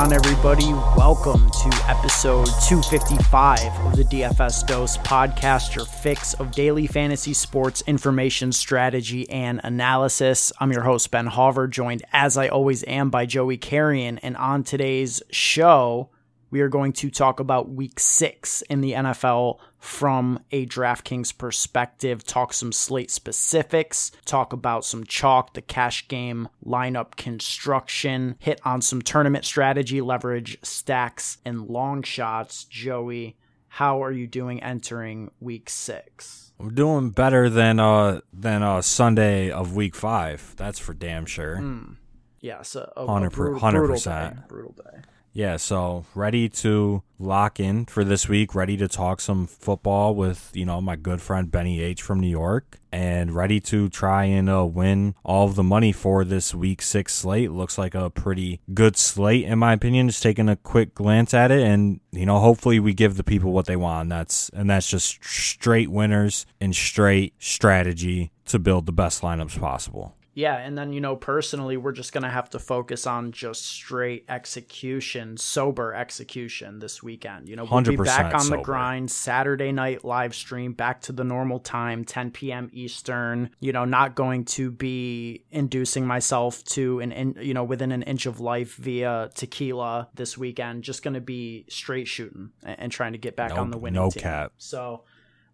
on, everybody? Welcome to episode 255 of the DFS Dose podcast, your fix of daily fantasy sports information, strategy, and analysis. I'm your host, Ben Hauver, joined as I always am by Joey Carrion. And on today's show, we are going to talk about week six in the NFL from a DraftKings perspective, talk some slate specifics, talk about some chalk, the cash game lineup construction, hit on some tournament strategy, leverage stacks, and long shots. Joey, how are you doing entering week six? I'm doing better than uh than uh Sunday of week five. That's for damn sure. Mm. Yes, a, a, 100%, a brutal, 100. brutal day. Brutal day. Yeah, so ready to lock in for this week, ready to talk some football with, you know, my good friend Benny H from New York, and ready to try and uh, win all of the money for this week six slate. Looks like a pretty good slate, in my opinion. Just taking a quick glance at it, and, you know, hopefully we give the people what they want. And that's, and that's just straight winners and straight strategy to build the best lineups possible. Yeah, and then you know personally we're just going to have to focus on just straight execution, sober execution this weekend. You know, we'll be 100% back on the grind Saturday night live stream back to the normal time, 10 p.m. Eastern. You know, not going to be inducing myself to an in, you know, within an inch of life via tequila this weekend. Just going to be straight shooting and, and trying to get back No- on the winning no team. cap. So,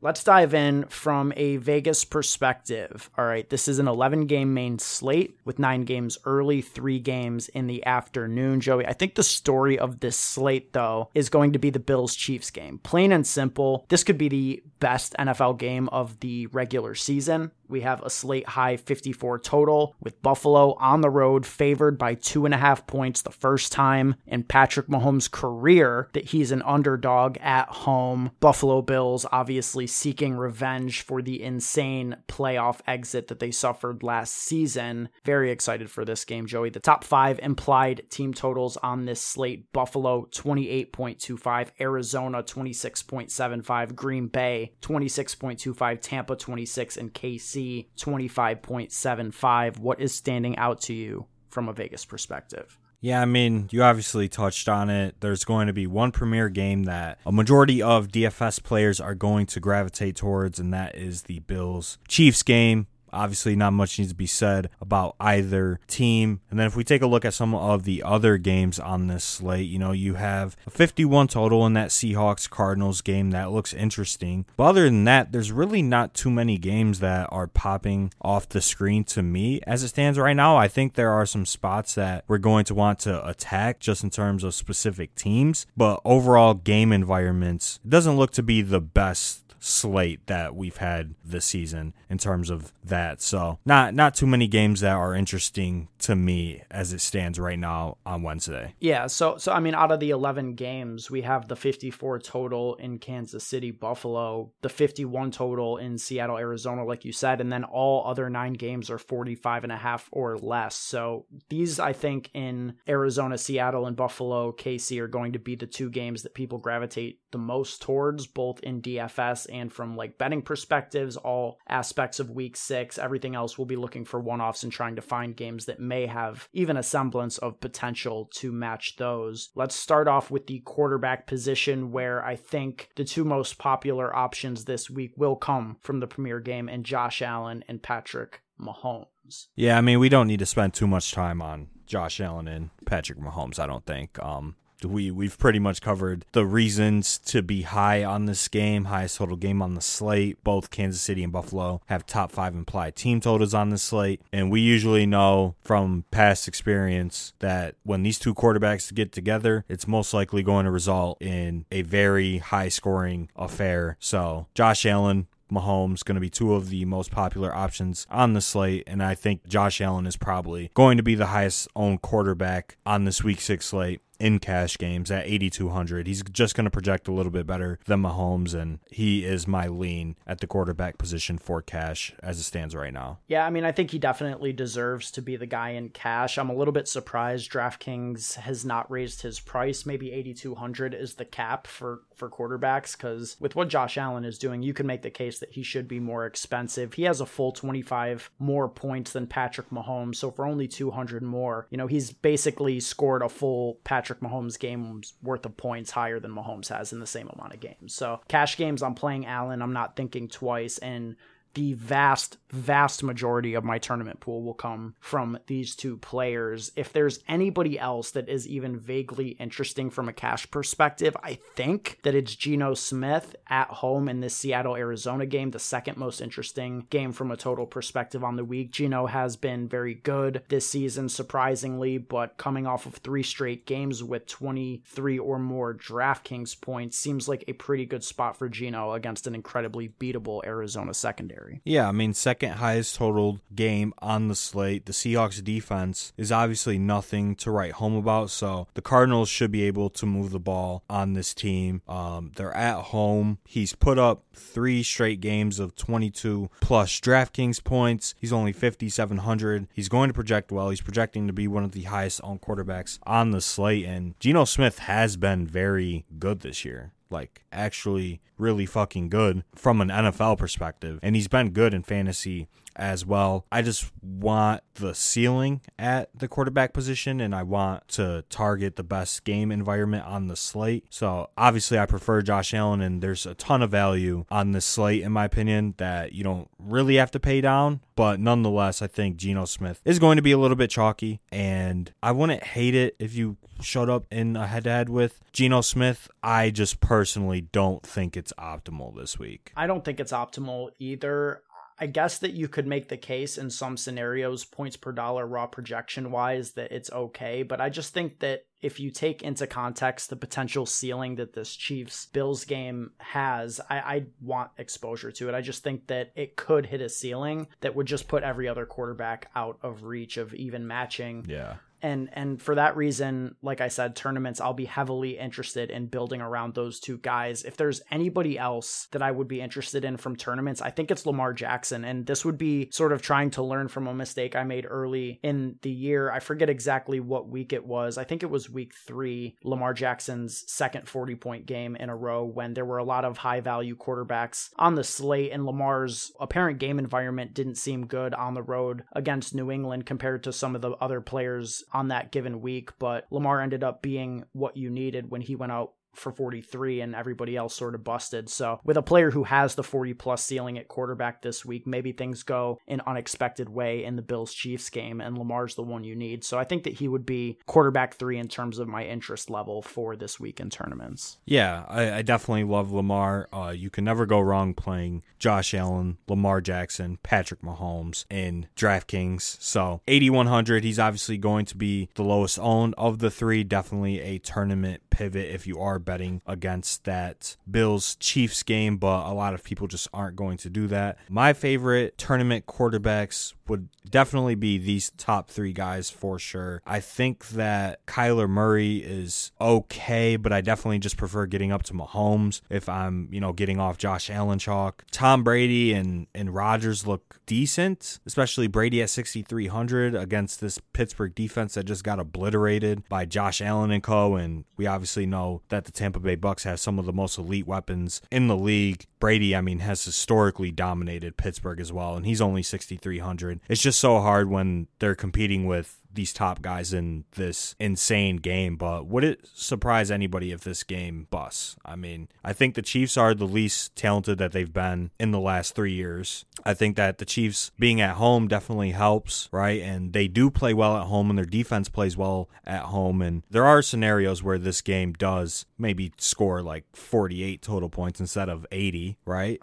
Let's dive in from a Vegas perspective. All right, this is an 11 game main slate with nine games early, three games in the afternoon. Joey, I think the story of this slate, though, is going to be the Bills Chiefs game. Plain and simple, this could be the best NFL game of the regular season. We have a slate high 54 total with Buffalo on the road, favored by two and a half points the first time in Patrick Mahomes' career that he's an underdog at home. Buffalo Bills obviously seeking revenge for the insane playoff exit that they suffered last season. Very excited for this game, Joey. The top five implied team totals on this slate Buffalo 28.25, Arizona 26.75, Green Bay 26.25, Tampa 26, and KC 25.75. What is standing out to you from a Vegas perspective? Yeah, I mean, you obviously touched on it. There's going to be one premier game that a majority of DFS players are going to gravitate towards, and that is the Bills Chiefs game. Obviously, not much needs to be said about either team. And then, if we take a look at some of the other games on this slate, you know, you have a 51 total in that Seahawks Cardinals game. That looks interesting. But other than that, there's really not too many games that are popping off the screen to me as it stands right now. I think there are some spots that we're going to want to attack just in terms of specific teams. But overall, game environments doesn't look to be the best slate that we've had this season in terms of that. So not not too many games that are interesting to me as it stands right now on Wednesday. Yeah, so so I mean out of the 11 games, we have the 54 total in Kansas City, Buffalo, the 51 total in Seattle, Arizona like you said, and then all other 9 games are 45 and a half or less. So these I think in Arizona, Seattle and Buffalo, KC are going to be the two games that people gravitate the most towards both in DFS and from like betting perspectives, all aspects of week 6, everything else we'll be looking for one-offs and trying to find games that may have even a semblance of potential to match those. Let's start off with the quarterback position, where I think the two most popular options this week will come from the premier game and Josh Allen and Patrick Mahomes. Yeah, I mean we don't need to spend too much time on Josh Allen and Patrick Mahomes. I don't think. Um, we we've pretty much covered the reasons to be high on this game, highest total game on the slate. Both Kansas City and Buffalo have top five implied team totals on the slate, and we usually know from past experience that when these two quarterbacks get together, it's most likely going to result in a very high scoring affair. So Josh Allen Mahomes going to be two of the most popular options on the slate, and I think Josh Allen is probably going to be the highest owned quarterback on this Week Six slate in cash games at 8,200. He's just going to project a little bit better than Mahomes, and he is my lean at the quarterback position for cash as it stands right now. Yeah, I mean, I think he definitely deserves to be the guy in cash. I'm a little bit surprised DraftKings has not raised his price. Maybe 8,200 is the cap for for quarterbacks because with what Josh Allen is doing, you can make the case that he should be more expensive. He has a full 25 more points than Patrick Mahomes, so for only 200 more, you know, he's basically scored a full Patrick Patrick Mahomes' game's worth of points higher than Mahomes has in the same amount of games. So cash games, I'm playing Allen. I'm not thinking twice. And the vast, vast majority of my tournament pool will come from these two players. If there's anybody else that is even vaguely interesting from a cash perspective, I think that it's Geno Smith at home in this Seattle Arizona game, the second most interesting game from a total perspective on the week. Geno has been very good this season, surprisingly, but coming off of three straight games with 23 or more DraftKings points seems like a pretty good spot for Geno against an incredibly beatable Arizona secondary. Yeah, I mean, second highest total game on the slate. The Seahawks defense is obviously nothing to write home about, so the Cardinals should be able to move the ball on this team. Um, they're at home. He's put up three straight games of 22 plus DraftKings points. He's only 5,700. He's going to project well. He's projecting to be one of the highest on quarterbacks on the slate, and Geno Smith has been very good this year like actually really fucking good from an NFL perspective. And he's been good in fantasy as well. I just want the ceiling at the quarterback position and I want to target the best game environment on the slate. So obviously I prefer Josh Allen and there's a ton of value on this slate in my opinion that you don't really have to pay down, but nonetheless I think Geno Smith is going to be a little bit chalky and I wouldn't hate it if you showed up in a head to head with Geno Smith. I just personally don't think it's optimal this week. I don't think it's optimal either. I guess that you could make the case in some scenarios, points per dollar raw projection wise, that it's okay. But I just think that if you take into context the potential ceiling that this Chiefs Bills game has, I, I want exposure to it. I just think that it could hit a ceiling that would just put every other quarterback out of reach of even matching. Yeah and and for that reason like i said tournaments i'll be heavily interested in building around those two guys. If there's anybody else that i would be interested in from tournaments i think it's lamar jackson. And this would be sort of trying to learn from a mistake i made early in the year. I forget exactly what week it was. I think it was week three lamar jackson's second 40 point game in a row when there were a lot of high value quarterbacks on the slate and lamar's apparent game environment didn't seem good on the road against new england compared to some of the other players on that given week, but Lamar ended up being what you needed when he went out for 43 and everybody else sort of busted. So, with a player who has the 40 plus ceiling at quarterback this week, maybe things go an unexpected way in the Bills Chiefs game, and Lamar's the one you need. So, I think that he would be quarterback three in terms of my interest level for this week in tournaments. Yeah, I, I definitely love Lamar. Uh, you can never go wrong playing Josh Allen, Lamar Jackson, Patrick Mahomes in DraftKings. So, 8,100, he's obviously going to be the lowest owned of the three. Definitely a tournament pivot if you are betting against that Bills Chiefs game, but a lot of people just aren't going to do that. My favorite tournament quarterbacks would definitely be these top three guys for sure. I think that Kyler Murray is okay, but I definitely just prefer getting up to Mahomes if I'm, you know, getting off Josh Allen chalk. Tom Brady and, and Rodgers look decent, especially Brady at 6,300 against this Pittsburgh defense that just got obliterated by Josh Allen and co. And we obviously know that the Tampa Bay Bucks have some of the most elite weapons in the league. Brady, I mean, has historically dominated Pittsburgh as well, and he's only 6,300. It's just so hard when they're competing with these top guys in this insane game. But would it surprise anybody if this game busts? I mean, I think the Chiefs are the least talented that they've been in the last three years. I think that the Chiefs being at home definitely helps, right? And they do play well at home, and their defense plays well at home. And there are scenarios where this game does maybe score like 48 total points instead of 80, right?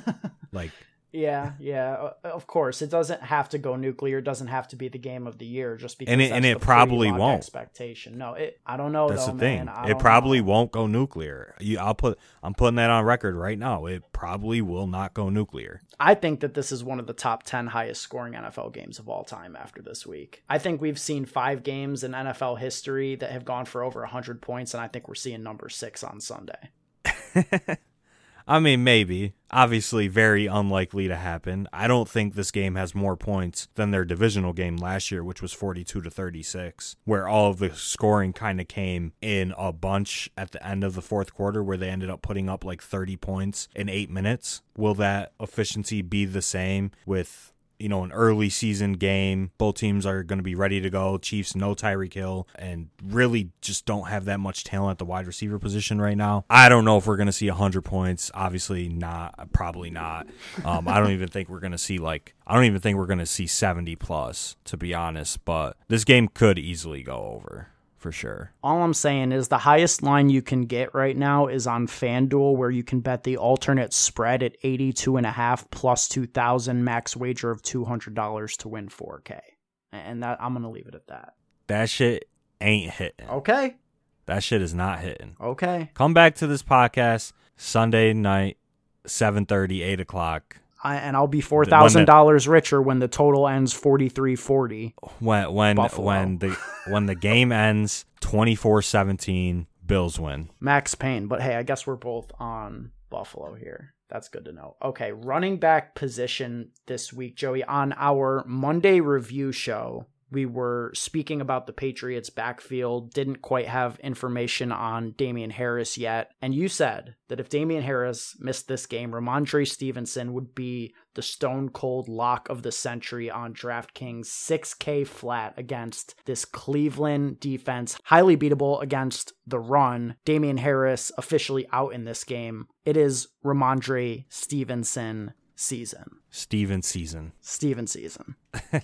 like yeah, yeah, of course. It doesn't have to go nuclear. It doesn't have to be the game of the year just because. And it, and it probably won't. Expectation. No, it. I don't know. That's though, the thing. It probably know. won't go nuclear. You, I'll put. I'm putting that on record right now. It probably will not go nuclear. I think that this is one of the top ten highest scoring NFL games of all time. After this week, I think we've seen five games in NFL history that have gone for over hundred points, and I think we're seeing number six on Sunday. I mean, maybe. Obviously, very unlikely to happen. I don't think this game has more points than their divisional game last year, which was 42 to 36, where all of the scoring kind of came in a bunch at the end of the fourth quarter, where they ended up putting up like 30 points in eight minutes. Will that efficiency be the same with you know, an early season game. Both teams are going to be ready to go. Chiefs, no Tyreek Hill, and really just don't have that much talent at the wide receiver position right now. I don't know if we're going to see 100 points. Obviously, not. Probably not. Um, I don't even think we're going to see, like, I don't even think we're going to see 70 plus, to be honest. But this game could easily go over for sure. All I'm saying is the highest line you can get right now is on FanDuel, where you can bet the alternate spread at 82 and a half plus 2,000 max wager of $200 to win 4K. And that I'm going to leave it at that. That shit ain't hitting. Okay. That shit is not hitting. Okay. Come back to this podcast Sunday night, 7:30, 8 o'clock. I, and I'll be four thousand dollars richer when the total ends forty three forty. When when Buffalo. when the when the game ends 24-17, Bills win. Max Payne, but hey, I guess we're both on Buffalo here. That's good to know. Okay, running back position this week, Joey. On our Monday review show, we were speaking about the Patriots backfield, didn't quite have information on Damien Harris yet. And you said that if Damien Harris missed this game, Rhamondre Stevenson would be the stone cold lock of the century on DraftKings 6K flat against this Cleveland defense, highly beatable against the run. Damien Harris officially out in this game. It is Rhamondre Stevenson season. Steven season. Steven season.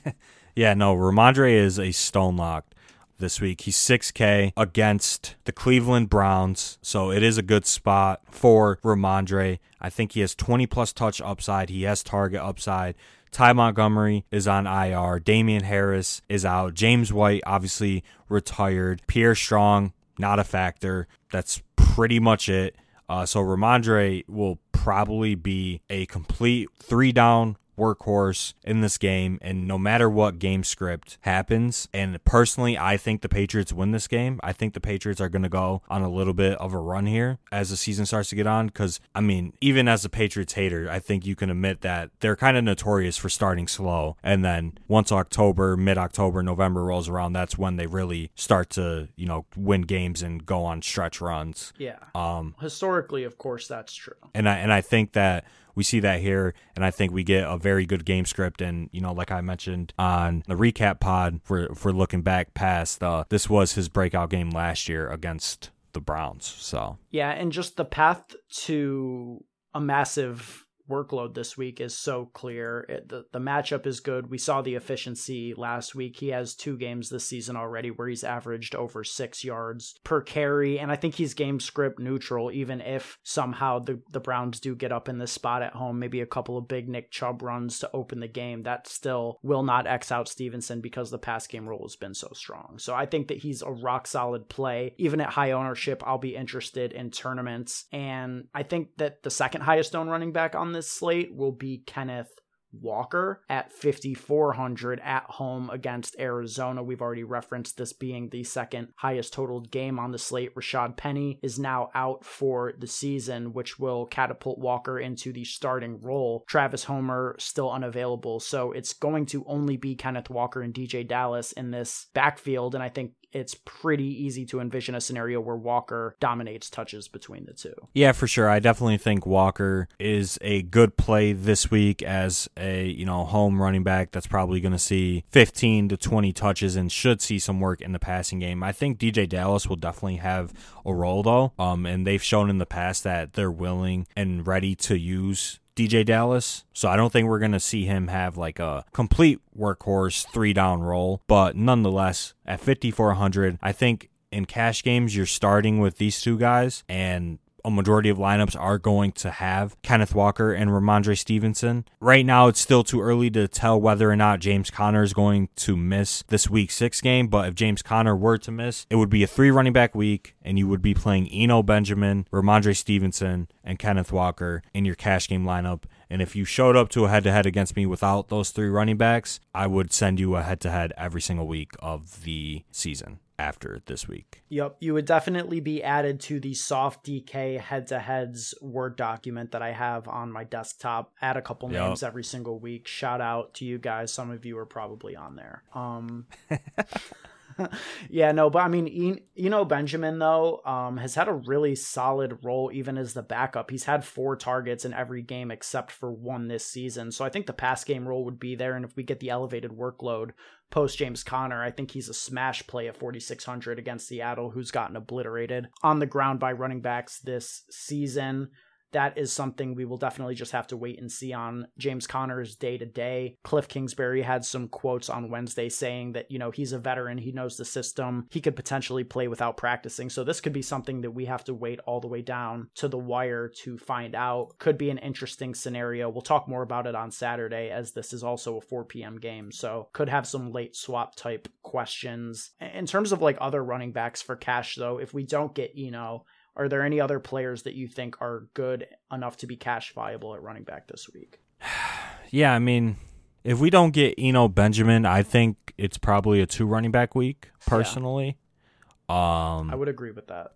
Yeah, no, Rhamondre is a stone locked this week. He's 6K against the Cleveland Browns, so it is a good spot for Rhamondre. I think he has 20 plus touch upside. He has target upside. Ty Montgomery is on IR. Damien Harris is out. James White obviously retired. Pierre Strong not a factor. That's pretty much it. Uh, so Rhamondre will probably be a complete three down workhorse in this game and no matter what game script happens and personally I think the Patriots win this game. I think the Patriots are going to go on a little bit of a run here as the season starts to get on cuz I mean even as a Patriots hater, I think you can admit that they're kind of notorious for starting slow and then once October, mid-October, November rolls around, that's when they really start to, you know, win games and go on stretch runs. Yeah. Um historically of course that's true. And I and I think that we see that here, and I think we get a very good game script. And you know, like I mentioned on the recap pod, for for looking back past, uh, this was his breakout game last year against the Browns. So yeah, and just the path to a massive workload this week is so clear. It, the, the matchup is good. We saw the efficiency last week. He has two games this season already where he's averaged over six yards per carry. And I think he's game script neutral, even if somehow the, the Browns do get up in this spot at home, maybe a couple of big Nick Chubb runs to open the game. That still will not X out Stevenson because the pass game role has been so strong. So I think that he's a rock solid play. Even at high ownership, I'll be interested in tournaments. And I think that the second highest owned running back on this slate will be Kenneth Walker at 5,400 at home against Arizona. We've already referenced this being the second highest totaled game on the slate. Rashad Penny is now out for the season, which will catapult Walker into the starting role. Travis Homer still unavailable, so it's going to only be Kenneth Walker and DeeJay Dallas in this backfield, and I think it's pretty easy to envision a scenario where Walker dominates touches between the two. Yeah, for sure. I definitely think Walker is a good play this week as a, you know, home running back that's probably going to see 15 to 20 touches and should see some work in the passing game. I think DeeJay Dallas will definitely have a role though. Um and they've shown in the past that they're willing and ready to use DeeJay Dallas. So I don't think we're going to see him have like a complete workhorse three down role. But nonetheless, at 5,400, I think in cash games, you're starting with these two guys, and a majority of lineups are going to have Kenneth Walker and Rhamondre Stevenson. Right now, it's still too early to tell whether or not James Conner is going to miss this week six game. But if James Conner were to miss, it would be a three running back week, and you would be playing Eno Benjamin, Rhamondre Stevenson, and Kenneth Walker in your cash game lineup. And if you showed up to a head to head against me without those three running backs, I would send you a head to head every single week of the season after this week. Yep, you would definitely be added to the soft DK head to heads Word document that I have on my desktop. Add a couple yep. names every single week. Shout out to you guys. Some of you are probably on there. Um yeah, no, but I mean, you know, Benjamin though um, has had a really solid role even as the backup. He's had four targets in every game except for one this season, so I think the pass game role would be there. And if we get the elevated workload post James Conner, I think he's a smash play at 4600 against Seattle, who's gotten obliterated on the ground by running backs this season that is something we will definitely just have to wait and see on James Conner's day to day. Cliff Kingsbury had some quotes on Wednesday saying that, you know, he's a veteran, he knows the system, he could potentially play without practicing. So this could be something that we have to wait all the way down to the wire to find out. Could be an interesting scenario. We'll talk more about it on Saturday as this is also a 4 p.m. game. So could have some late swap type questions. In terms of like other running backs for cash, though, if we don't get, you know, are there any other players that you think are good enough to be cash viable at running back this week? yeah, I mean, if we don't get Eno Benjamin, I think it's probably a two running back week, personally. Yeah. Um I would agree with that.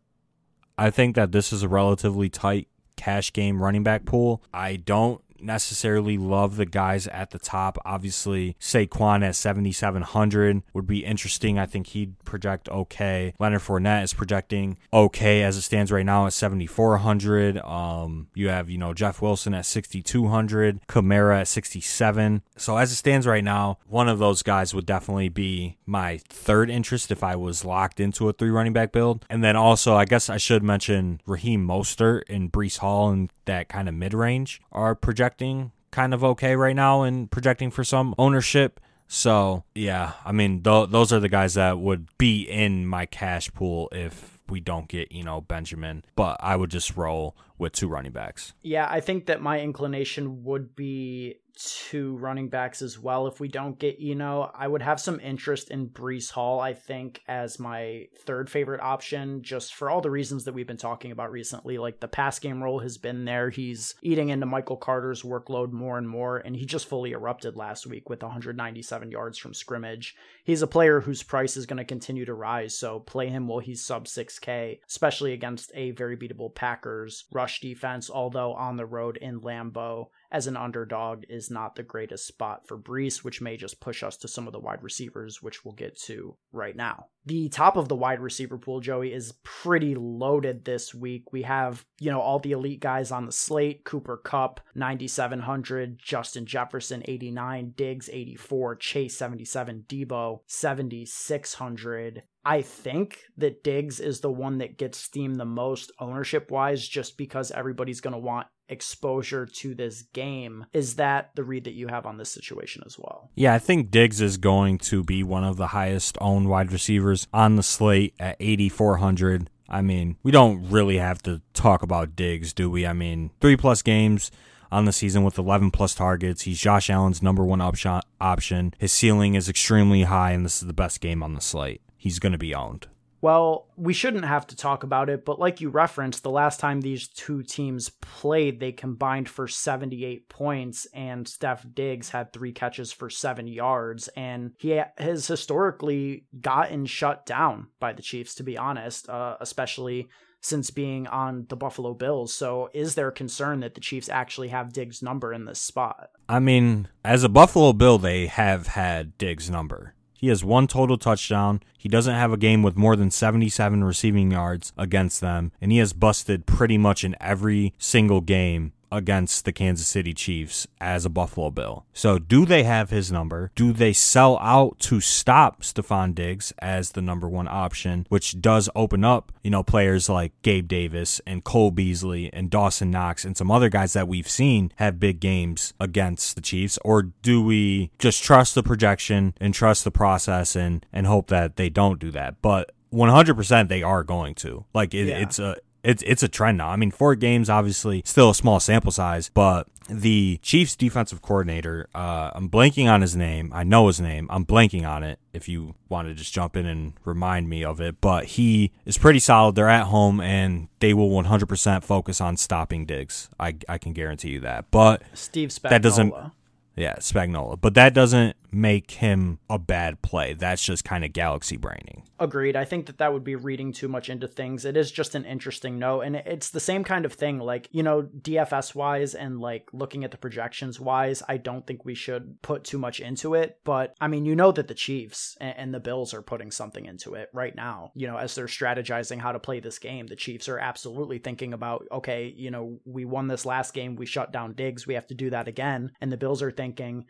I think that this is a relatively tight cash game running back pool. I don't necessarily love the guys at the top. Obviously, Saquon at 7,700 would be interesting. I think he'd project okay. Leonard Fournette is projecting okay as it stands right now at 7,400. Um, you have, you know, Jeff Wilson at 6,200, Kamara at 67. So as it stands right now, one of those guys would definitely be my third interest if I was locked into a three running back build. And then also, I guess I should mention Raheem Mostert and Breece Hall and that kind of mid range are projecting kind of okay right now and projecting for some ownership. So, yeah, I mean, th- those are the guys that would be in my cash pool if we don't get, you know, Benjamin. But I would just roll with two running backs. Yeah, I think that my inclination would be two running backs as well. If we don't get Eno, I would have some interest in Breece Hall, I think, as my third favorite option, just for all the reasons that we've been talking about recently. Like the pass game role has been there. He's eating into Michael Carter's workload more and more, and he just fully erupted last week with 197 yards from scrimmage. He's a player whose price is going to continue to rise, so play him while he's sub 6K, especially against a very beatable Packers rush defense, although on the road in Lambeau as an underdog is not the greatest spot for Breece, which may just push us to some of the wide receivers, which we'll get to right now. The top of the wide receiver pool, Joey, is pretty loaded this week. We have, you know, all the elite guys on the slate Cooper Kupp, 9,700, Justin Jefferson, 89, Diggs, 84, Chase, 77, Deebo, 7,600. I think that Diggs is the one that gets steamed the most ownership wise, just because everybody's going to want exposure to this game. Is that the read that you have on this situation as well? Yeah, I think Diggs is going to be one of the highest owned wide receivers on the slate at 8,400. I mean, we don't really have to talk about Diggs, do we? I mean, three plus games on the season with 11 plus targets. He's Josh Allen's number one option. His ceiling is extremely high, and this is the best game on the slate. He's going to be owned. Well, we shouldn't have to talk about it, but like you referenced, the last time these two teams played, they combined for 78 points, and Stef Diggs had three catches for seven yards. And he has historically gotten shut down by the Chiefs, to be honest, uh, especially since being on the Buffalo Bills. So is there concern that the Chiefs actually have Diggs' number in this spot? I mean, as a Buffalo Bill, they have had Diggs' number. He has one total touchdown. He doesn't have a game with more than 77 receiving yards against them, and he has busted pretty much in every single game against the Kansas City Chiefs as a Buffalo Bill. So, do they have his number? Do they sell out to stop Stefon Diggs as the number one option, which does open up, you know, players like Gabe Davis and Cole Beasley and Dawson Knox and some other guys that we've seen have big games against the Chiefs? Or do we just trust the projection and trust the process and, and hope that they don't do that? But 100% they are going to. Like it, yeah. it's a it's it's a trend now. I mean, four games, obviously, still a small sample size, but the Chiefs defensive coordinator, uh, I'm blanking on his name. I know his name. I'm blanking on it. If you want to just jump in and remind me of it, but he is pretty solid. They're at home and they will 100% focus on stopping Diggs. I I can guarantee you that. But Steve Spagnuolo. that doesn't Yeah, Spagnola. But that doesn't make him a bad play. That's just kind of galaxy braining. Agreed. I think that that would be reading too much into things. It is just an interesting note. And it's the same kind of thing. Like, you know, DFS wise and like looking at the projections wise, I don't think we should put too much into it. But I mean, you know that the Chiefs and the Bills are putting something into it right now. You know, as they're strategizing how to play this game, the Chiefs are absolutely thinking about, okay, you know, we won this last game. We shut down Diggs. We have to do that again. And the Bills are thinking,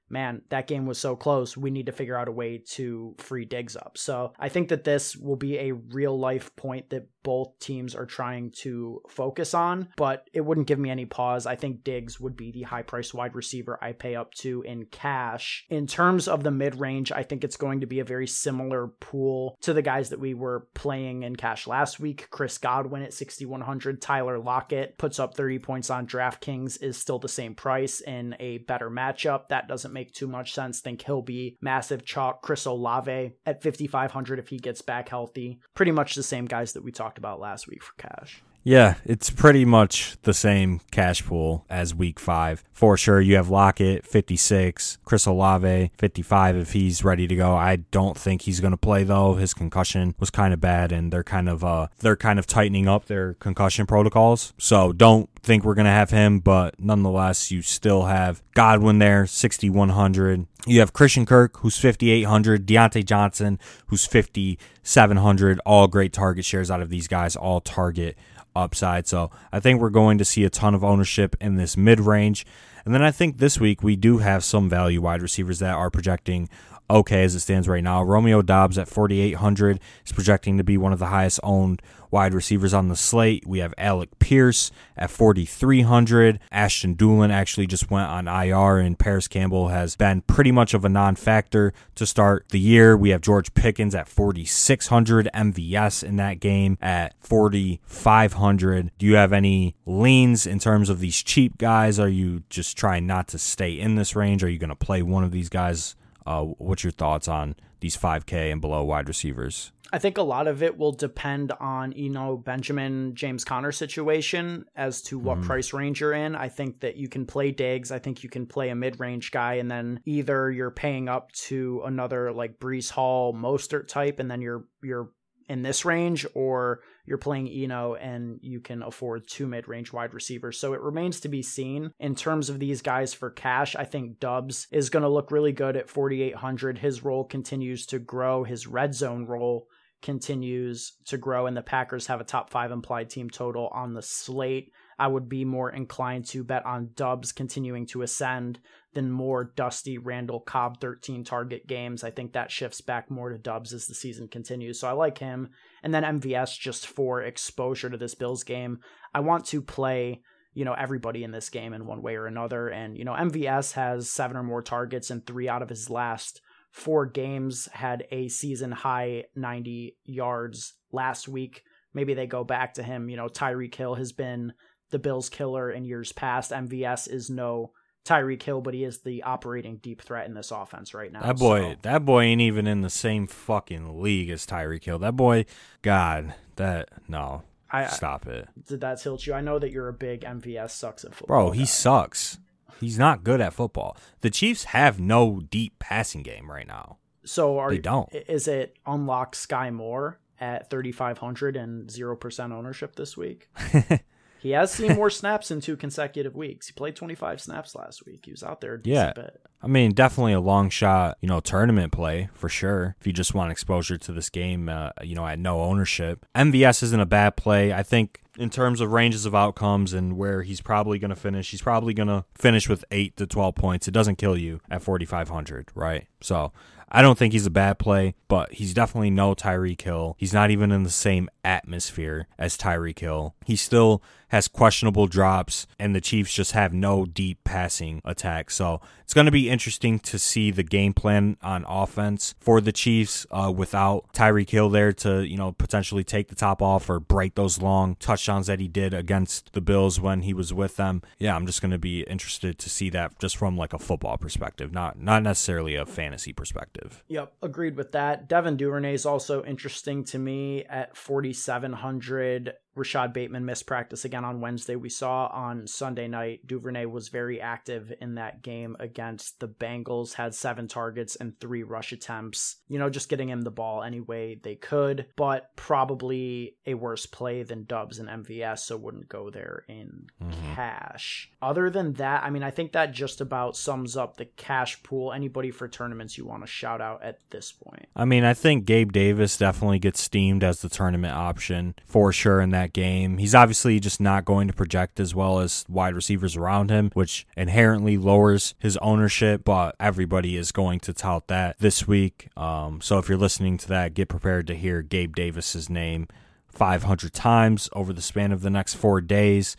man, that game was so close. We need to figure out a way to free Diggs up. So I think that this will be a real life point that both teams are trying to focus on, but it wouldn't give me any pause. I think Diggs would be the high price wide receiver I pay up to in cash. In terms of the mid range, I think it's going to be a very similar pool to the guys that we were playing in cash last week. Chris Godwin at 6,100, Tyler Lockett puts up 30 points on DraftKings, is still the same price in a better matchup. That doesn't make too much sense. Think he'll be massive chalk. Chris Olave at 5,500 if he gets back healthy. Pretty much the same guys that we talked about last week for cash. Yeah, it's pretty much the same cash pool as week five. For sure, you have Lockett, 56, Chris Olave, 55 if he's ready to go. I don't think he's going to play though. His concussion was kind of bad and they're kind of uh they're kind of tightening up their concussion protocols. So don't think we're going to have him, but nonetheless, you still have Godwin there, 6100. You have Christian Kirk, who's 5,800, Diontae Johnson, who's 5,700. All great target shares out of these guys, all target upside. So I think we're going to see a ton of ownership in this mid range. And then I think this week we do have some value wide receivers that are projecting okay as it stands right now. Romeo Doubs at 4,800 is projecting to be one of the highest owned wide receivers on the slate. We have Alec Pierce at 4,300. Ashton Dulin actually just went on IR, and Parris Campbell has been pretty much of a non factor to start the year. We have George Pickens at 4,600, MVS in that game at 4,500. Do you have any leans in terms of these cheap guys? Are you just trying not to stay in this range? Are you going to play one of these guys? Uh, what's your thoughts on these 5K and below wide receivers? I think a lot of it will depend on, you know, Benjamin James Conner situation as to what mm. price range you're in. I think that you can play Diggs. I think you can play a mid range guy, and then either you're paying up to another like Breece Hall, Mostert type, and then you're you're in this range, or you're playing Eno and you can afford two mid range wide receivers. So it remains to be seen. In terms of these guys for cash, I think Doubs is going to look really good at 4,800. His role continues to grow, his red zone role continues to grow, and the Packers have a top five implied team total on the slate. I would be more inclined to bet on Doubs continuing to ascend than more dusty Randall Cobb 13 target games. I think that shifts back more to Doubs as the season continues. So I like him. And then MVS just for exposure to this Bills game. I want to play, you know, everybody in this game in one way or another. And, you know, MVS has seven or more targets and three out of his last four games had a season high 90 yards last week. Maybe they go back to him. You know, Tyreek Hill has been the Bills killer in years past. MVS is no Tyreek Hill, but he is the operating deep threat in this offense right now. That boy, so. that boy ain't even in the same fucking league as Tyreek Hill. That boy, God, that no, I, stop it. Did that tilt you? I know that you're a big MVS sucks at football. Bro, he sucks. He's not good at football. The Chiefs have no deep passing game right now. So are they don't? Is it unlock Skyy Moore at 3,500 and zero percent ownership this week? He has seen more snaps in two consecutive weeks. He played 25 snaps last week. He was out there. yeah. Bit. I mean, definitely a long shot, you know, tournament play for sure. If you just want exposure to this game, uh, you know, at no ownership. MVS isn't a bad play. I think in terms of ranges of outcomes and where he's probably going to finish, he's probably going to finish with 8 to 12 points. It doesn't kill you at 4,500, right? So I don't think he's a bad play, but he's definitely no Tyreek Hill. He's not even in the same atmosphere as Tyreek Hill. He still has questionable drops, and the Chiefs just have no deep passing attack. So it's going to be interesting to see the game plan on offense for the Chiefs uh, without Tyreek Hill there to, you know, potentially take the top off or break those long touchdowns that he did against the Bills when he was with them. Yeah, I'm just going to be interested to see that just from like a football perspective, not not necessarily a fantasy perspective. Yep, agreed with that. Devin Duvernay is also interesting to me at 4700 Rashod Bateman missed practice again on Wednesday. We saw on Sunday night Duvernay was very active in that game against the Bengals, had seven targets and three rush attempts. You know, just getting him the ball any way they could, but probably a worse play than Doubs and MVS, so wouldn't go there in mm-hmm. cash. Other than that, I mean, I think that just about sums up the cash pool. Anybody for tournaments you want to shout out at this point? I mean, I think Gabe Davis definitely gets steamed as the tournament option for sure in that game. He's obviously just not going to project as well as wide receivers around him, which inherently lowers his ownership, but everybody is going to tout that this week. Um, so if you're listening to that, get prepared to hear Gabe Davis's name 500 times over the span of the next four days.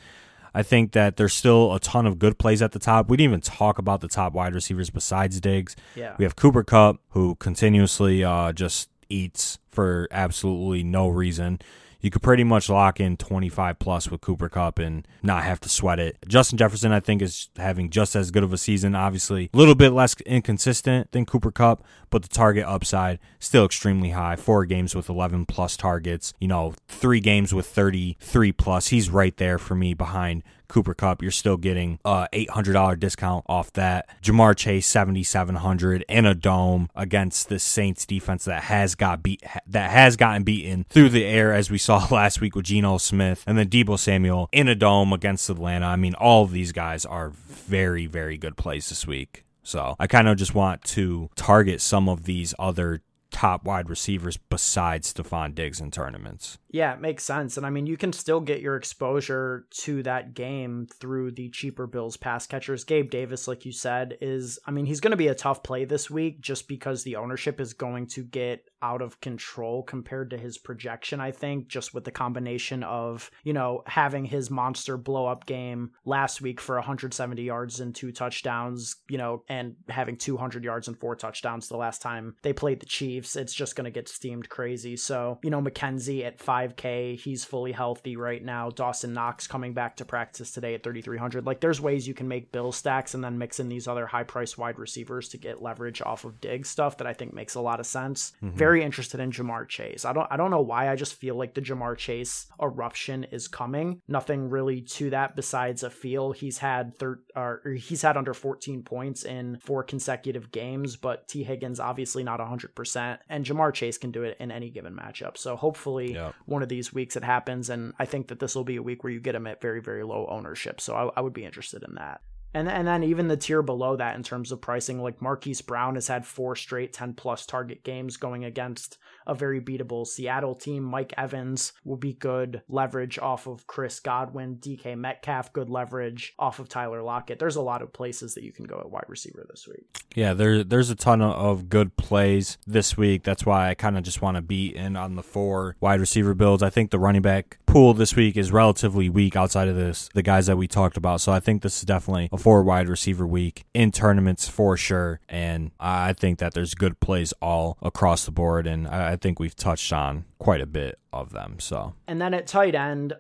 I think that there's still a ton of good plays at the top. We didn't even talk about the top wide receivers besides Diggs. Yeah. We have Cooper Kupp, who continuously uh, just eats for absolutely no reason you could pretty much lock in 25 plus with Cooper Kupp and not have to sweat it. Justin Jefferson, I think, is having just as good of a season. Obviously, a little bit less inconsistent than Cooper Kupp, but the target upside still extremely high. Four games with 11 plus targets, you know, three games with 33 plus. He's right there for me behind Cooper Kupp, you're still getting uh, a $800 discount off that. Ja'Marr Chase 7700 in a dome against the Saints defense that has got beat that has gotten beaten through the air as we saw last week with Geno Smith and then Deebo Samuel in a dome against Atlanta. I mean, all of these guys are very very good plays this week. So I kind of just want to target some of these other top wide receivers besides Stefon Diggs in tournaments. Yeah, it makes sense. And I mean, you can still get your exposure to that game through the cheaper Bills pass catchers. Gabe Davis, like you said, is, I mean, he's going to be a tough play this week just because the ownership is going to get out of control compared to his projection, I think, just with the combination of, you know, having his monster blow up game last week for 170 yards and two touchdowns, you know, and having 200 yards and four touchdowns the last time they played the Chiefs. It's just going to get steamed crazy. So, you know, McKenzie at 5K, he's fully healthy right now. Dawson Knox coming back to practice today at 3,300. Like, there's ways you can make bill stacks and then mix in these other high price wide receivers to get leverage off of dig stuff that I think makes a lot of sense. Mm-hmm very interested in Ja'Marr Chase. I don't I don't know why. I just feel like the Ja'Marr Chase eruption is coming. Nothing really to that besides a feel. He's had thir- or he's had under 14 points in four consecutive games, but Tee Higgins obviously not 100%, and Ja'Marr Chase can do it in any given matchup. So hopefully yep. one of these weeks it happens, and I think that this will be a week where you get him at very very low ownership. So I, I would be interested in that. And and then even the tier below that in terms of pricing, like Marquise Brown has had four straight 10 plus target games going against a very beatable Seattle team. Mike Evans will be good leverage off of Chris Godwin, DK Metcalf, good leverage off of Tyler Lockett. There's a lot of places that you can go at wide receiver this week. Yeah, there, there's a ton of good plays this week. That's why I kind of just want to be in on the four wide receiver builds. I think the running back pool this week is relatively weak outside of this, the guys that we talked about. So I think this is definitely a four wide receiver week in tournaments for sure. And I think that there's good plays all across the board. And I think we've touched on quite a bit of them. So, and then at tight end,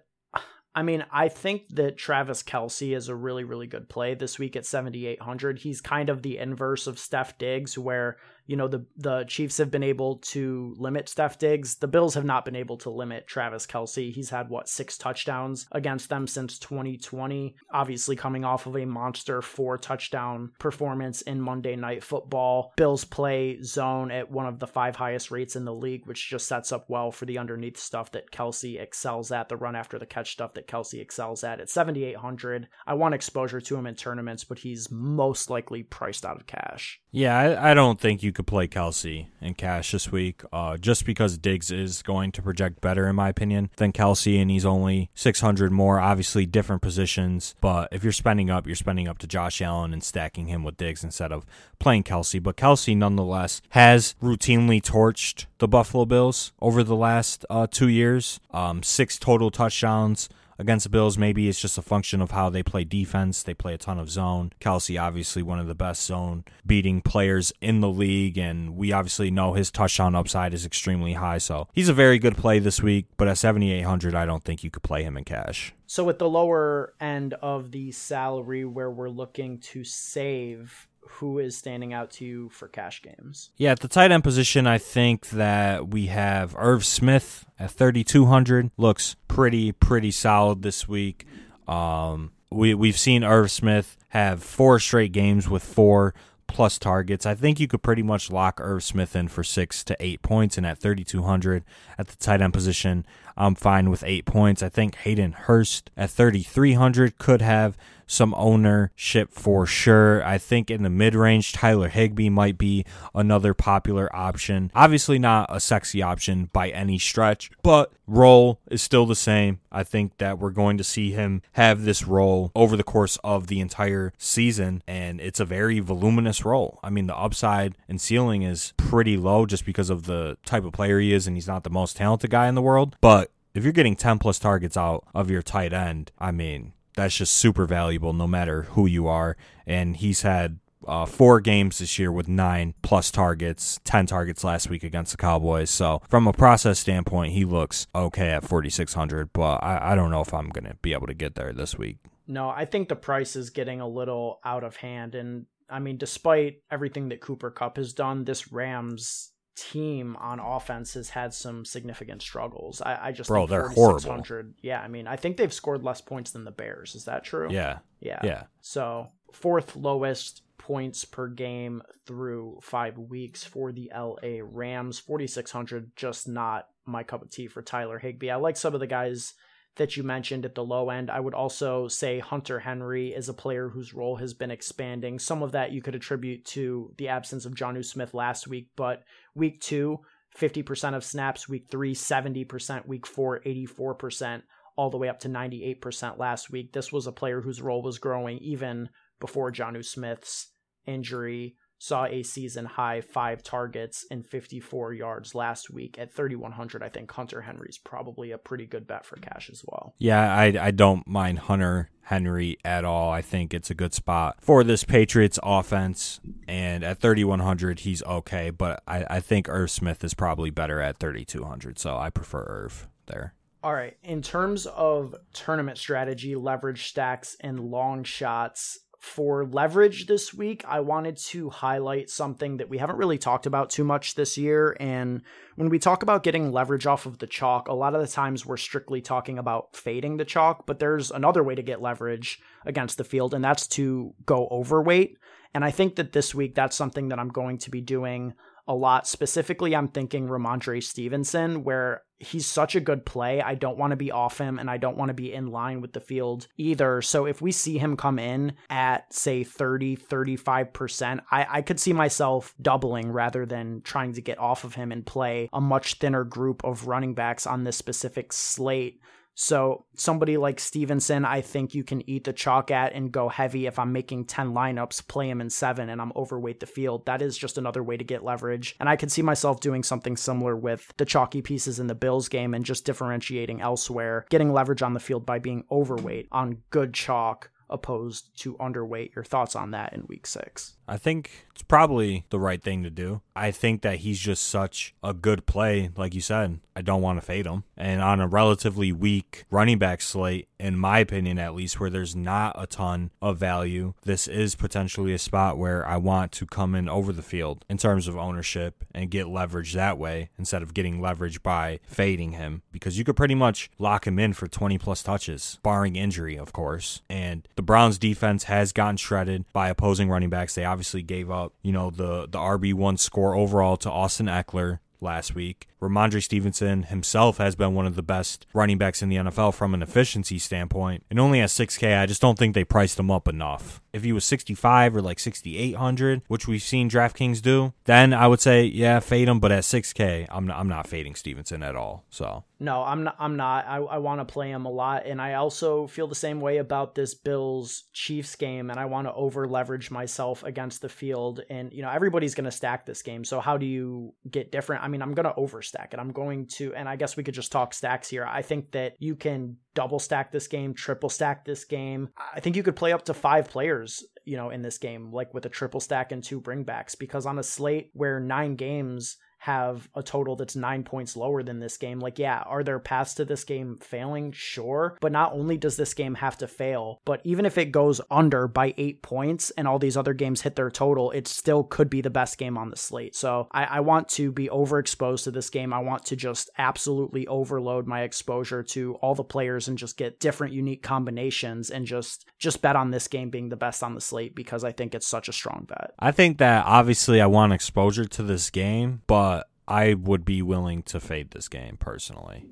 I mean, I think that Travis Kelce is a really, really good play this week at 7,800. He's kind of the inverse of Stef Diggs, where you know the the Chiefs have been able to limit Stef Diggs. The Bills have not been able to limit Travis Kelce. He's had what six touchdowns against them since 2020. Obviously, coming off of a monster four touchdown performance in Monday Night Football. Bills play zone at one of the five highest rates in the league, which just sets up well for the underneath stuff that Kelce excels at, the run after the catch stuff that Kelce excels at. At 7,800, I want exposure to him in tournaments, but he's most likely priced out of cash. Yeah, I, I don't think you could play Kelce and cash this week, uh, just because Diggs is going to project better, in my opinion, than Kelce, and he's only 600 more. Obviously, different positions, but if you're spending up, you're spending up to Josh Allen and stacking him with Diggs instead of playing Kelce. But Kelce, nonetheless, has routinely torched the Buffalo Bills over the last uh, two years. Um, six total touchdowns against the Bills. Maybe it's just a function of how they play defense. They play a ton of zone. Kelce, obviously, one of the best zone beating players in the league, and we obviously know his touchdown upside is extremely high. So he's a very good play this week, but at 7,800, I don't think you could play him in cash. So, at the lower end of the salary where we're looking to save, who is standing out to you for cash games? Yeah, at the tight end position, I think that we have Irv Smith at 3,200. Looks pretty, pretty solid this week. Um, we, we've seen Irv Smith have four straight games with four plus targets. I think you could pretty much lock Irv Smith in for six to eight points, and at 3,200 at the tight end position, I'm fine with eight points. I think Hayden Hurst at 3,300 could have some ownership for sure. I think in the mid range, Tyler Higbee might be another popular option. Obviously, not a sexy option by any stretch, but role is still the same. I think that we're going to see him have this role over the course of the entire season, and it's a very voluminous role. I mean, the upside and ceiling is pretty low just because of the type of player he is, and he's not the most talented guy in the world. But if you're getting 10 plus targets out of your tight end, I mean, that's just super valuable no matter who you are. And he's had uh, four games this year with nine plus targets, 10 targets last week against the Cowboys. So, from a process standpoint, he looks okay at 4,600, but I, I don't know if I'm going to be able to get there this week. No, I think the price is getting a little out of hand. And I mean, despite everything that Cooper Kupp has done, this Rams team on offense has had some significant struggles. I, I just bro, they're horrible. Yeah, I mean, I think they've scored less points than the Bears. Is that true? Yeah, yeah, yeah. So fourth lowest points per game through five weeks for the LA Rams. Forty six hundred, just not my cup of tea for Tyler Higbee. I like some of the guys that you mentioned at the low end. I would also say Hunter Henry is a player whose role has been expanding. Some of that you could attribute to the absence of Jonnu Smith last week, but week two, 50% of snaps, week three, 70%, week four, 84%, all the way up to 98% last week. This was a player whose role was growing even before Jonnu Smith's injury saw a season high five targets and 54 yards last week at 3100 i think hunter henry's probably a pretty good bet for cash as well. Yeah i, I don't mind hunter henry at all. I think it's a good spot for this patriots offense and at 3100 he's okay but i, I think irv smith is probably better at 3200 so i prefer irv there. All right. In terms of tournament strategy, leverage stacks, and long shots, for leverage this week, I wanted to highlight something that we haven't really talked about too much this year. And when we talk about getting leverage off of the chalk, a lot of the times we're strictly talking about fading the chalk, but there's another way to get leverage against the field, and that's to go overweight. And I think that this week, that's something that I'm going to be doing a lot. Specifically, I'm thinking Rhamondre Stevenson, where he's such a good play. I don't want to be off him and I don't want to be in line with the field either. So if we see him come in at, say, 30, 35%, I, I could see myself doubling rather than trying to get off of him and play a much thinner group of running backs on this specific slate so somebody like Stevenson, I think you can eat the chalk at and go heavy. If I'm making 10 lineups, play him in seven and I'm overweight the field. That is just another way to get leverage. And I can see myself doing something similar with the chalky pieces in the Bills game and just differentiating elsewhere, getting leverage on the field by being overweight on good chalk opposed to underweight. Your thoughts on that in week six? I think it's probably the right thing to do. I think that he's just such a good play. Like you said, I don't want to fade him. And on a relatively weak running back slate, in my opinion at least, where there's not a ton of value, this is potentially a spot where I want to come in over the field in terms of ownership and get leverage that way instead of getting leverage by fading him because you could pretty much lock him in for 20 plus touches, barring injury, of course. And the Browns defense has gotten shredded by opposing running backs. They obviously gave up, you know, the the RB1 score overall to Austin Ekeler last week. Rhamondre Stevenson himself has been one of the best running backs in the NFL from an efficiency standpoint. And only at 6K, I just don't think they priced him up enough. If he was 65 or like 6,800, which we've seen DraftKings do, then I would say, yeah, fade him. But at 6K, I'm not, I'm not fading Stevenson at all. So no, I'm not. I'm not. I, I want to play him a lot, and I also feel the same way about this Bills Chiefs game, and I want to over leverage myself against the field. And you know, everybody's going to stack this game. So how do you get different? I mean, I'm going to over stack it. I'm going to, and I guess we could just talk stacks here. I think that you can double stack this game, triple stack this game. I think you could play up to five players, you know, in this game, like with a triple stack and two bringbacks, because on a slate where nine games have a total that's nine points lower than this game. Like, yeah, are there paths to this game failing? Sure. But not only does this game have to fail, but even if it goes under by eight points and all these other games hit their total, it still could be the best game on the slate. So I, I want to be overexposed to this game. I want to just absolutely overload my exposure to all the players and just get different unique combinations and just just bet on this game being the best on the slate because I think it's such a strong bet. I think that obviously I want exposure to this game, but I would be willing to fade this game personally,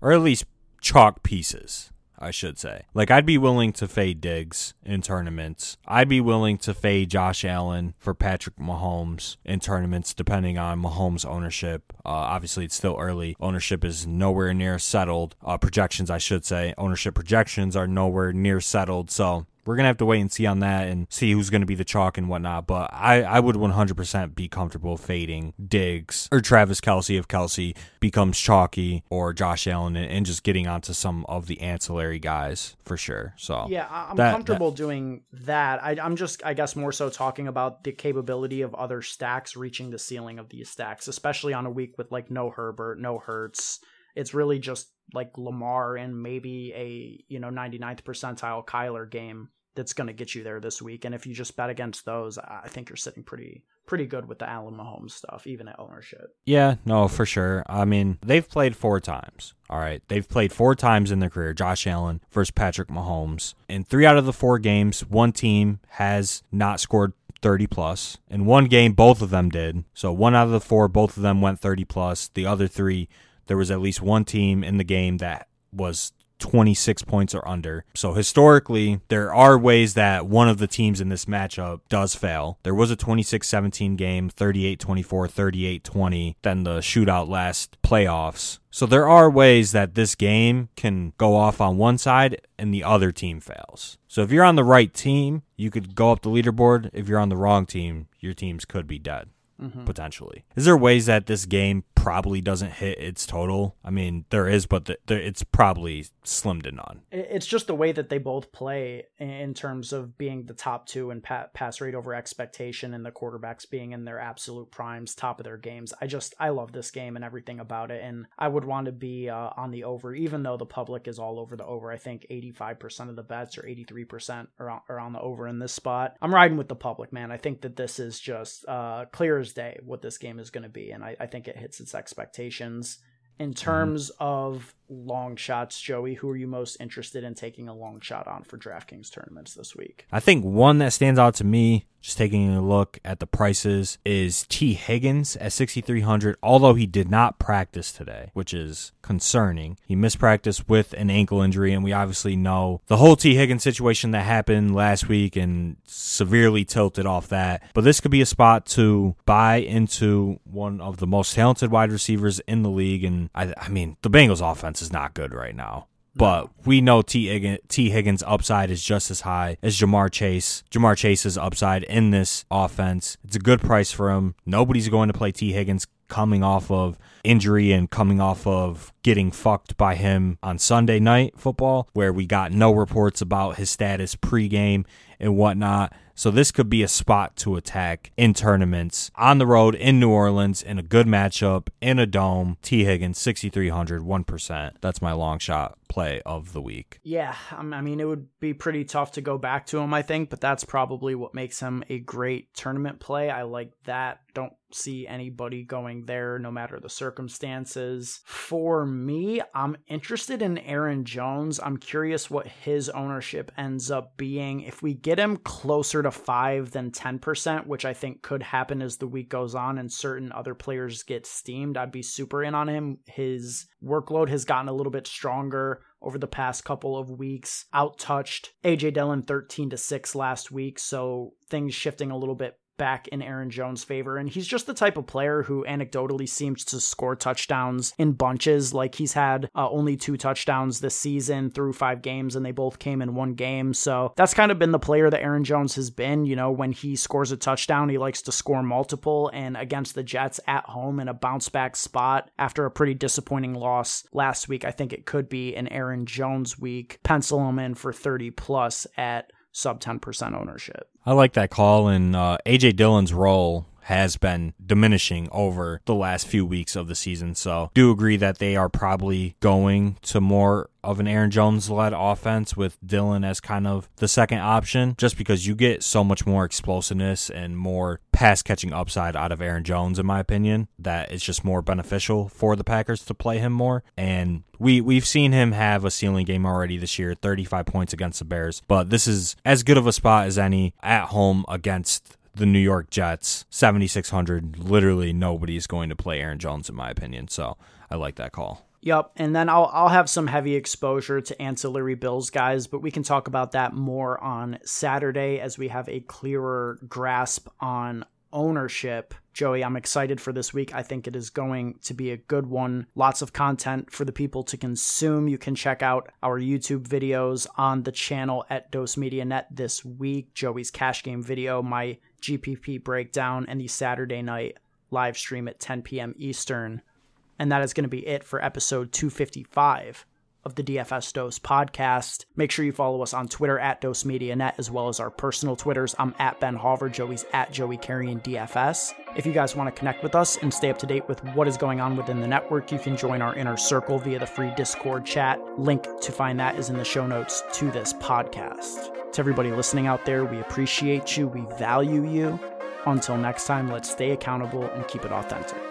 or at least chalk pieces. I should say. Like, I'd be willing to fade Diggs in tournaments. I'd be willing to fade Josh Allen for Patrick Mahomes in tournaments, depending on Mahomes' ownership. Uh, obviously, it's still early. Ownership is nowhere near settled. Uh, projections, I should say. Ownership projections are nowhere near settled. So, we're gonna have to wait and see on that and see who's gonna be the chalk and whatnot. But I, I would 100% be comfortable fading Diggs or Travis Kelce if Kelce becomes chalky or Josh Allen and, and just getting onto some of the ancillary guys for sure. So yeah, I'm that, comfortable that, doing that. I, I'm just I guess more so talking about the capability of other stacks reaching the ceiling of these stacks, especially on a week with like no Herbert, no Hurts. It's really just like Lamar and maybe a you know 99th percentile Kyler game that's going to get you there this week. And if you just bet against those, I think you're sitting pretty pretty good with the Allen Mahomes stuff, even at ownership. Yeah, no, for sure. I mean, they've played four times. All right, they've played four times in their career. Josh Allen versus Patrick Mahomes. In three out of the four games, one team has not scored 30 plus. In one game, both of them did. So one out of the four, both of them went 30 plus. The other three there was at least one team in the game that was 26 points or under. So historically, there are ways that one of the teams in this matchup does fail. There was a 26-17 game, 38-24, 38-20, then the shootout last playoffs. So there are ways that this game can go off on one side and the other team fails. So if you're on the right team, you could go up the leaderboard. If you're on the wrong team, your teams could be dead mm-hmm. potentially. Is there ways that this game probably doesn't hit its total? I mean, there is, but the, the, it's probably slim to none. It's just the way that they both play in terms of being the top two in pa- pass rate over expectation and the quarterbacks being in their absolute primes, top of their games. I just, I love this game and everything about it. And I would want to be uh, on the over, even though the public is all over the over. I think 85% of the bets or 83% are on, are on the over in this spot. I'm riding with the public, man. I think that this is just uh, clear as day what this game is going to be, and I, I think it hits its expectations. In mm-hmm. terms mm-hmm. of long shots, Joey, who are you most interested in taking a long shot on for DraftKings tournaments this week? I think one that stands out to me, just taking a look at the prices, is Tee Higgins at 6,300, although he did not practice today, which is concerning. He missed practice with an ankle injury, and we obviously know the whole Tee Higgins situation that happened last week and severely tilted off that. But this could be a spot to buy into one of the most talented wide receivers in the league. And I, I mean, the Bengals offense is not good right now. But we know Tee Higgins, Tee Higgins' upside is just as high as Ja'Marr Chase. Ja'Marr Chase's upside in this offense. It's a good price for him. Nobody's going to play Tee Higgins coming off of injury and coming off of getting fucked by him on Sunday night football, where we got no reports about his status pregame and whatnot. So this could be a spot to attack in tournaments on the road in New Orleans in a good matchup in a dome. Tee Higgins 6,300, 1%. That's my long shot play of the week. Yeah, um, I mean, it would be pretty tough to go back to him, I think, but that's probably what makes him a great tournament play. I like that. Don't see anybody going there no matter the circumstances. For me, I'm interested in Aaron Jones. I'm curious what his ownership ends up being. If we get him closer to 5 than 10%, which I think could happen as the week goes on and certain other players get steamed, I'd be super in on him. His workload has gotten a little bit stronger over the past couple of weeks. Outtouched AJ Dillon 13 to 6 last week, so things shifting a little bit back in Aaron Jones' favor. And he's just the type of player who anecdotally seems to score touchdowns in bunches. Like he's had uh, only two touchdowns this season through five games, and they both came in one game. So that's kind of been the player that Aaron Jones has been. You know, when he scores a touchdown, he likes to score multiple. And against the Jets at home in a bounce back spot after a pretty disappointing loss last week, I think it could be an Aaron Jones week. Pencil him in for 30 plus at sub 10% ownership. I like that call, and uh, AJ Dillon's role has been diminishing over the last few weeks of the season. So, do agree that they are probably going to more of an Aaron Jones led offense with Dillon as kind of the second option, just because you get so much more explosiveness and more pass catching upside out of Aaron Jones, in my opinion, that it's just more beneficial for the Packers to play him more. And we, we've seen him have a ceiling game already this year, 35 points against the Bears, but this is as good of a spot as any at home against the New York Jets, 7,600. Literally nobody is going to play Aaron Jones, in my opinion. So I like that call. Yep, and then I'll I'll have some heavy exposure to ancillary bills guys, but we can talk about that more on Saturday as we have a clearer grasp on ownership. Joey, I'm excited for this week. I think it is going to be a good one. Lots of content for the people to consume. You can check out our YouTube videos on the channel at Dose Media Net this week. Joey's cash game video, my GPP breakdown, and the Saturday night live stream at 10 p.m. Eastern. And that is going to be it for episode 255 of the DFS Dose podcast. Make sure you follow us on Twitter at Dose Media Net as well as our personal Twitters. I'm at Ben Hauver, Joey's at Joey Carrion DFS. If you guys want to connect with us and stay up to date with what is going on within the network, you can join our inner circle via the free Discord chat. Link to find that is in the show notes to this podcast. To everybody listening out there, we appreciate you, we value you. Until next time, let's stay accountable and keep it authentic.